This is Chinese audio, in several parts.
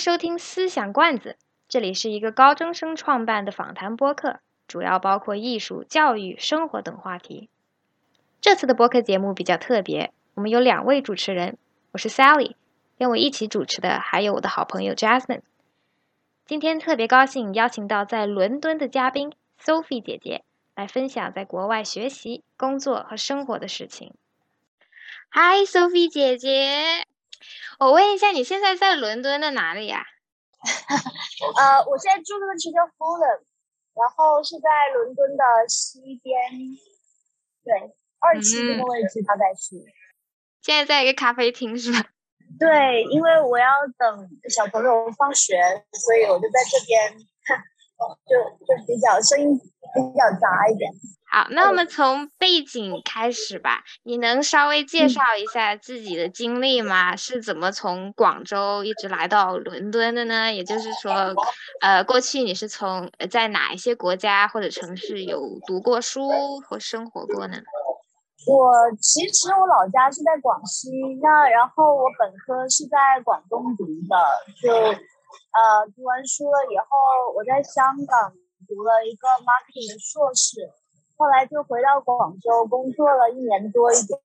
收听思想罐子，这里是一个高中生创办的访谈播客，主要包括艺术、教育、生活等话题。这次的播客节目比较特别，我们有两位主持人，我是 Sally，跟我一起主持的还有我的好朋友 Jasmine。今天特别高兴邀请到在伦敦的嘉宾 Sophie 姐姐来分享在国外学习、工作和生活的事情。Hi，Sophie 姐姐。我问一下，你现在在伦敦的哪里呀？呃，我现在住的区叫 Fulham，然后是在伦敦的西边，对，二期这个位置大概是。现在在一个咖啡厅是吧？对，因为我要等小朋友放学，所以我就在这边，就就比较声音比较杂一点。好，那我们从背景开始吧。你能稍微介绍一下自己的经历吗？是怎么从广州一直来到伦敦的呢？也就是说，呃，过去你是从在哪一些国家或者城市有读过书或生活过呢？我其实我老家是在广西，那然后我本科是在广东读的，就呃读完书了以后，我在香港读了一个 marketing 的硕士。后来就回到广州工作了一年多一点，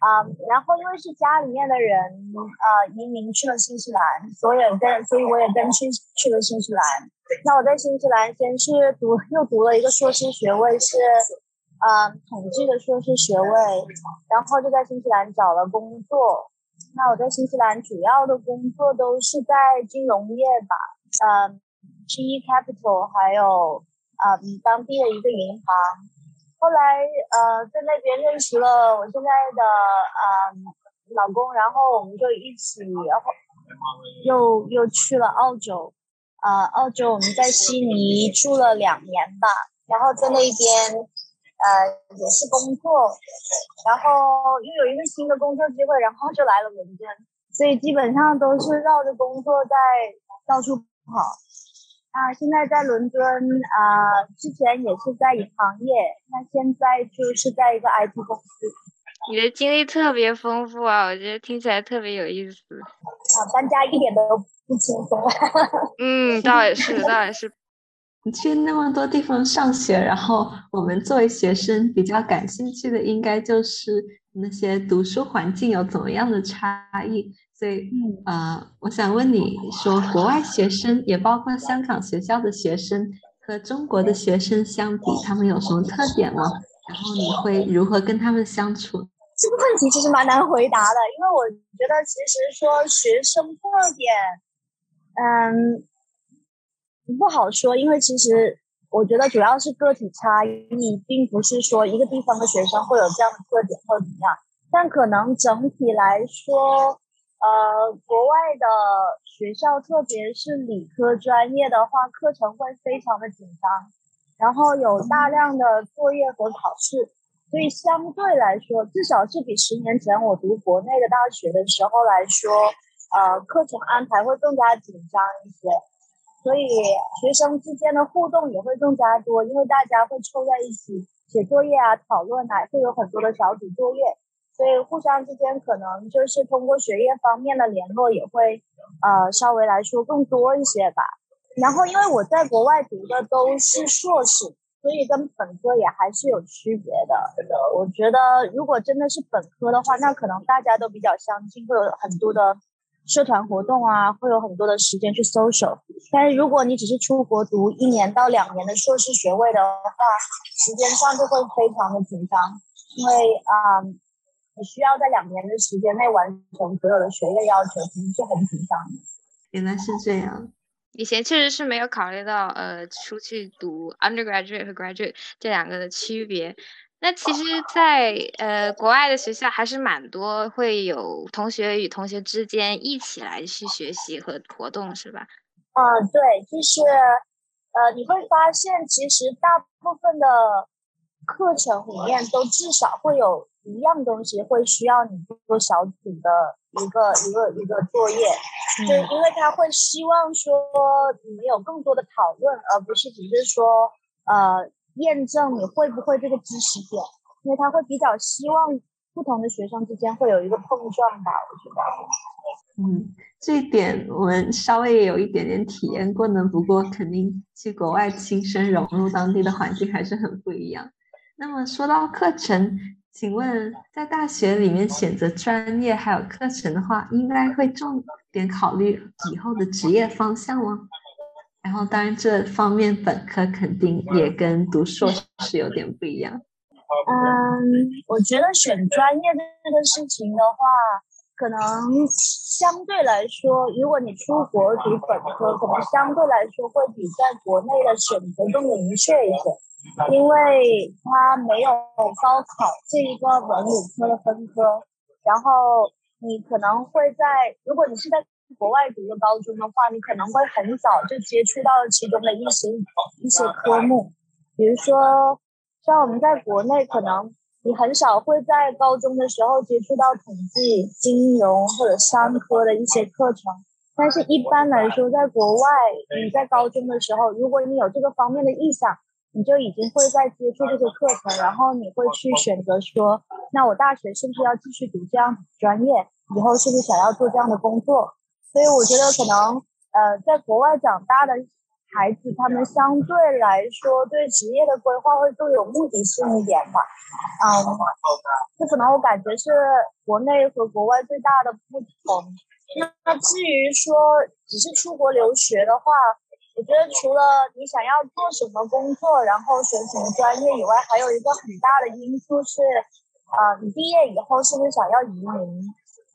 啊，然后因为是家里面的人，呃，移民去了新西兰，所以跟所以我也跟去去了新西兰。那我在新西兰先是读又读了一个硕士学位，是呃统计的硕士学位，然后就在新西兰找了工作。那我在新西兰主要的工作都是在金融业吧，呃，GE Capital，还有呃当地的一个银行。后来，呃，在那边认识了我现在的呃老公，然后我们就一起，然后又又去了澳洲，呃，澳洲我们在悉尼住了两年吧，然后在那边呃也是工作，然后又有一个新的工作机会，然后就来了伦敦，所以基本上都是绕着工作在到处跑。啊，现在在伦敦啊，之前也是在银行业，那现在就是在一个 IT 公司。你的经历特别丰富啊，我觉得听起来特别有意思。啊，搬家一点都不轻松。嗯，倒也是，倒也是。你去那么多地方上学，然后我们作为学生比较感兴趣的，应该就是那些读书环境有怎么样的差异。所以，呃，我想问你说，国外学生也包括香港学校的学生和中国的学生相比，他们有什么特点吗？然后你会如何跟他们相处？这个问题其实蛮难回答的，因为我觉得其实说学生特点，嗯，不好说，因为其实我觉得主要是个体差异，并不是说一个地方的学生会有这样的特点或怎么样，但可能整体来说。呃，国外的学校，特别是理科专业的话，课程会非常的紧张，然后有大量的作业和考试，所以相对来说，至少是比十年前我读国内的大学的时候来说，呃，课程安排会更加紧张一些，所以学生之间的互动也会更加多，因为大家会凑在一起写作业啊、讨论啊，会有很多的小组作业。所以互相之间可能就是通过学业方面的联络也会，呃，稍微来说更多一些吧。然后因为我在国外读的都是硕士，所以跟本科也还是有区别的。我觉得如果真的是本科的话，那可能大家都比较相近，会有很多的社团活动啊，会有很多的时间去 social。但是如果你只是出国读一年到两年的硕士学位的话，时间上就会非常的紧张，因为啊。你需要在两年的时间内完成所有的学业要求，其实是很紧张的。原来是这样，以前确实是没有考虑到呃出去读 undergraduate 和 graduate 这两个的区别。那其实，在呃国外的学校还是蛮多会有同学与同学之间一起来去学习和活动，是吧？嗯，对，就是呃你会发现，其实大部分的课程里面都至少会有。一样东西会需要你做小组的一个一个一个作业，就是因为他会希望说你们有更多的讨论，而不是只是说呃验证你会不会这个知识点，因为他会比较希望不同的学生之间会有一个碰撞吧，我觉得。嗯，这一点我们稍微也有一点点体验过呢。不过肯定去国外亲身融入当地的环境还是很不一样。那么说到课程，请问在大学里面选择专业还有课程的话，应该会重点考虑以后的职业方向吗？然后当然这方面本科肯定也跟读硕士有点不一样。嗯，我觉得选专业这个事情的话，可能相对来说，如果你出国读本科，可能相对来说会比在国内的选择更明确一些，因为它没有高考这一个文理科的分科，然后你可能会在，如果你是在国外读的高中的话，你可能会很早就接触到其中的一些一些科目，比如说。像我们在国内，可能你很少会在高中的时候接触到统计、金融或者商科的一些课程，但是一般来说，在国外，你在高中的时候，如果你有这个方面的意向，你就已经会在接触这些课程，然后你会去选择说，那我大学是不是要继续读这样专业，以后是不是想要做这样的工作？所以我觉得可能，呃，在国外长大的。孩子他们相对来说对职业的规划会更有目的性一点吧，嗯，这可能我感觉是国内和国外最大的不同。那至于说只是出国留学的话，我觉得除了你想要做什么工作，然后选什么专业以外，还有一个很大的因素是，呃，你毕业以后是不是想要移民？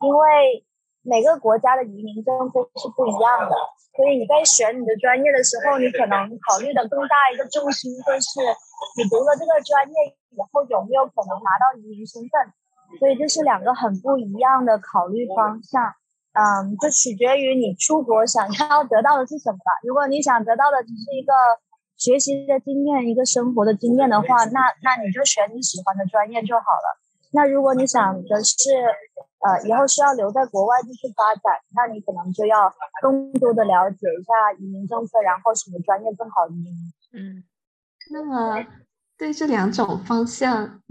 因为每个国家的移民政策是不一样的。所以你在选你的专业的时候，你可能考虑的更大一个重心就是，你读了这个专业以后有没有可能拿到移民身份。所以这是两个很不一样的考虑方向。嗯，就取决于你出国想要得到的是什么吧。如果你想得到的只是一个学习的经验、一个生活的经验的话，那那你就选你喜欢的专业就好了。那如果你想的是，呃，以后是要留在国外继续发展，那你可能就要更多的了解一下移民政策，然后什么专业更好移民。嗯，那么对这两种方向，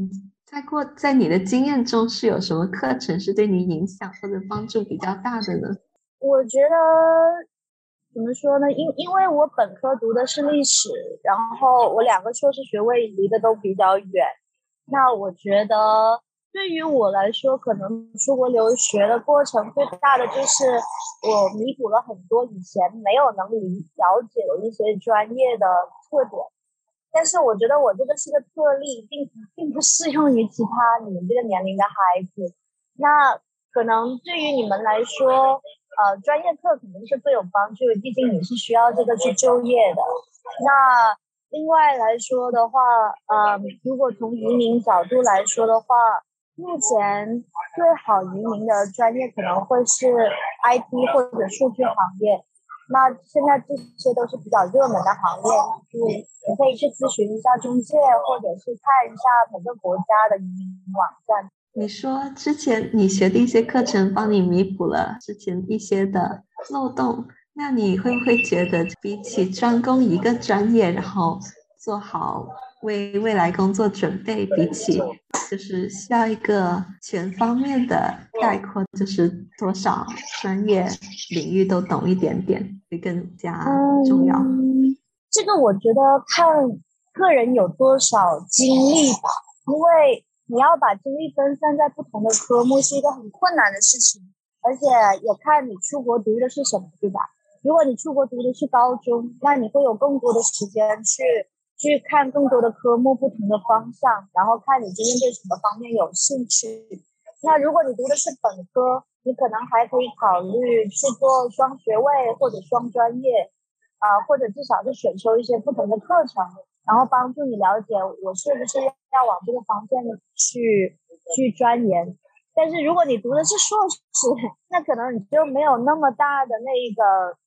在过在你的经验中是有什么课程是对你影响或者帮助比较大的呢？我觉得怎么说呢？因因为我本科读的是历史，然后我两个硕士学位离得都比较远，那我觉得。对于我来说，可能出国留学的过程最大的就是我弥补了很多以前没有能理了解的一些专业的特点。但是我觉得我这个是个特例，并并不适用于其他你们这个年龄的孩子。那可能对于你们来说，呃，专业课肯定是最有帮助的，毕竟你是需要这个去就业的。那另外来说的话，呃，如果从移民角度来说的话，目前最好移民的专业可能会是 IT 或者数据行业，那现在这些都是比较热门的行业，你你可以去咨询一下中介，或者是看一下每个国家的移民网站。你说之前你学的一些课程帮你弥补了之前一些的漏洞，那你会不会觉得比起专攻一个专业，然后做好？为未来工作准备，比起就是需要一个全方面的概括，就是多少专业领域都懂一点点，会更加重要。这个我觉得看个人有多少精力吧，因为你要把精力分散在不同的科目是一个很困难的事情，而且也看你出国读的是什么，对吧？如果你出国读的是高中，那你会有更多的时间去。去看更多的科目，不同的方向，然后看你今天对什么方面有兴趣。那如果你读的是本科，你可能还可以考虑去做双学位或者双专业，啊，或者至少是选修一些不同的课程，然后帮助你了解我是不是要往这个方向去去钻研。但是如果你读的是硕士，那可能你就没有那么大的那一个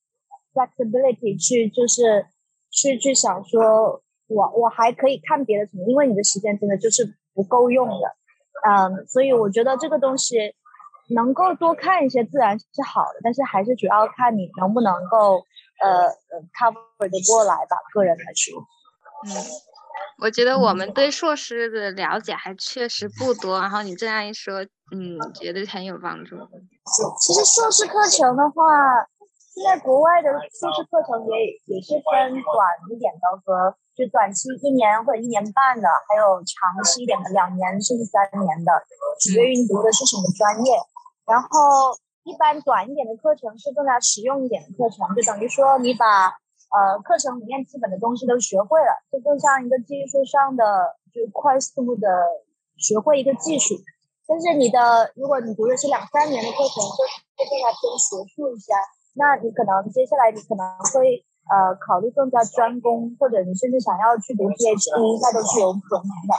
flexibility 去就是去去想说。我我还可以看别的什么，因为你的时间真的就是不够用的，嗯，所以我觉得这个东西能够多看一些自然是好的，但是还是主要看你能不能够呃呃 cover 的过来吧，个人来说。嗯，我觉得我们对硕士的了解还确实不多，然后你这样一说，嗯，觉得很有帮助。其实硕士课程的话，现在国外的硕士课程也也是分短一点的和就短期一年或者一年半的，还有长期一点的两年甚至三年的，取决于你读的是什么专业。然后一般短一点的课程是更加实用一点的课程，就等于说你把。呃，课程里面基本的东西都学会了，就更像一个技术上的，就快速的学会一个技术。但是你的，如果你读的是两三年的课程，就会更加偏学术一些。那你可能接下来你可能会呃考虑更加专攻，或者你甚至想要去读 PhD，那都是有可能的。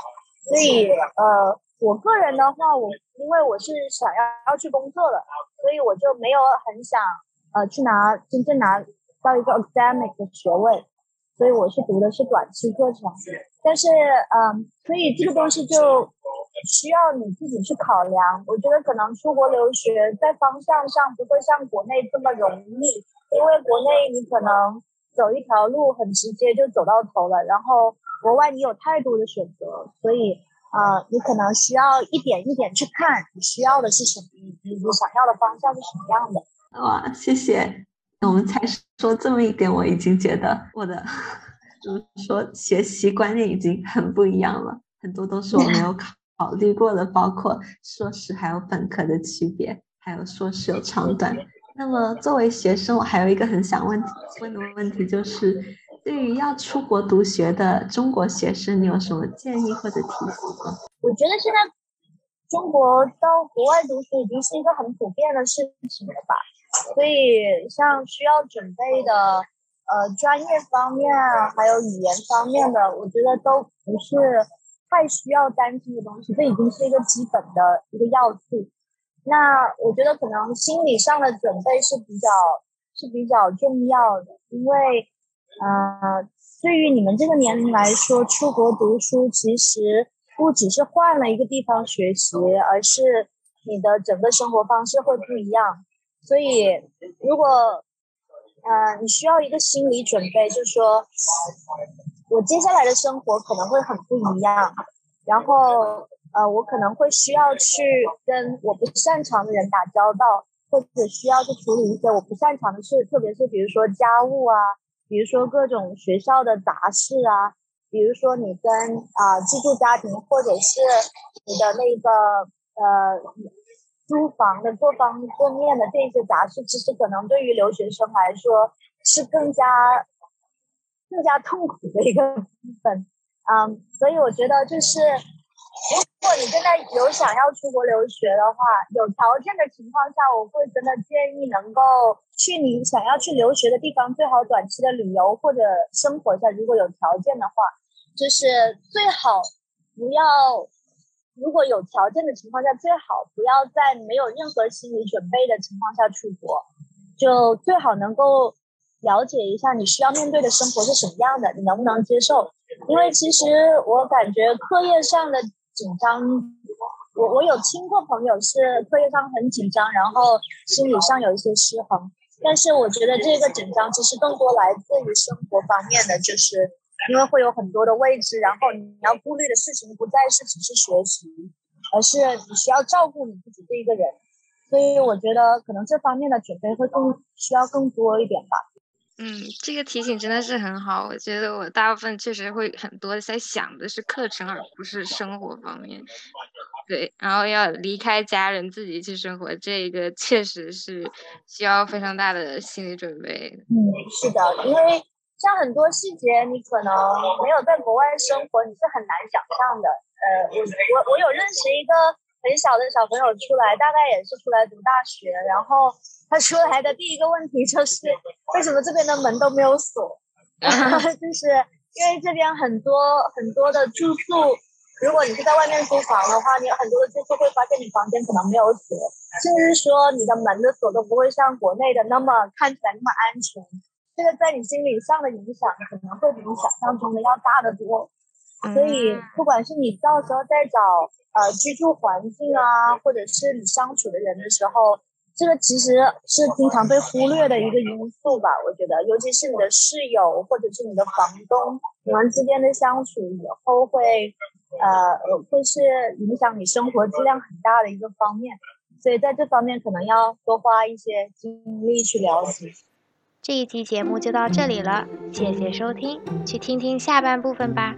所以呃，我个人的话，我因为我是想要要去工作了，所以我就没有很想呃去拿真正拿。到一个 academic 的学位，所以我是读的是短期课程，但是嗯，所以这个东西就需要你自己去考量。我觉得可能出国留学在方向上不会像国内这么容易，因为国内你可能走一条路很直接就走到头了，然后国外你有太多的选择，所以啊，你可能需要一点一点去看你需要的是什么，你你想要的方向是什么样的。哇，谢谢。我们才说这么一点，我已经觉得我的怎么说学习观念已经很不一样了，很多都是我没有考考虑过的，包括硕士还有本科的区别，还有硕士有长短。那么作为学生，我还有一个很想问问的问题，就是对于要出国读学的中国学生，你有什么建议或者提醒吗？我觉得现在中国到国外读书已经是一个很普遍的事情了吧。所以，像需要准备的，呃，专业方面啊，还有语言方面的，我觉得都不是太需要担心的东西，这已经是一个基本的一个要素。那我觉得可能心理上的准备是比较是比较重要的，因为，呃，对于你们这个年龄来说，出国读书其实不只是换了一个地方学习，而是你的整个生活方式会不一样。所以，如果，呃，你需要一个心理准备，就是说，我接下来的生活可能会很不一样，然后，呃，我可能会需要去跟我不擅长的人打交道，或者需要去处理一些我不擅长的事，特别是比如说家务啊，比如说各种学校的杂事啊，比如说你跟啊寄宿家庭，或者是你的那个呃。租房的各方各面的这些杂事，其实可能对于留学生来说是更加更加痛苦的一个部分。嗯，所以我觉得就是，如果你现在有想要出国留学的话，有条件的情况下，我会真的建议能够去你想要去留学的地方，最好短期的旅游或者生活下。如果有条件的话，就是最好不要。如果有条件的情况下，最好不要在没有任何心理准备的情况下出国，就最好能够了解一下你需要面对的生活是什么样的，你能不能接受？因为其实我感觉课业上的紧张，我我有听过朋友是课业上很紧张，然后心理上有一些失衡，但是我觉得这个紧张其实更多来自于生活方面的，就是。因为会有很多的未知，然后你要顾虑的事情不再是只是学习，而是你需要照顾你自己这一个人，所以我觉得可能这方面的准备会更需要更多一点吧。嗯，这个提醒真的是很好。我觉得我大部分确实会很多在想的是课程，而不是生活方面。对，然后要离开家人自己去生活，这个确实是需要非常大的心理准备。嗯，是的，因为。像很多细节，你可能没有在国外生活，你是很难想象的。呃，我我我有认识一个很小的小朋友出来，大概也是出来读大学，然后他出来的第一个问题就是，为什么这边的门都没有锁？就是因为这边很多很多的住宿，如果你是在外面租房的话，你有很多的住宿会发现你房间可能没有锁，甚至是说你的门的锁都不会像国内的那么看起来那么安全。这个在你心理上的影响可能会比你想象中的要大得多，所以不管是你到时候在找呃居住环境啊，或者是你相处的人的时候，这个其实是经常被忽略的一个因素吧。我觉得，尤其是你的室友或者是你的房东，你们之间的相处以后会，呃，会是影响你生活质量很大的一个方面。所以在这方面可能要多花一些精力去了解。这一期节目就到这里了，谢谢收听，去听听下半部分吧。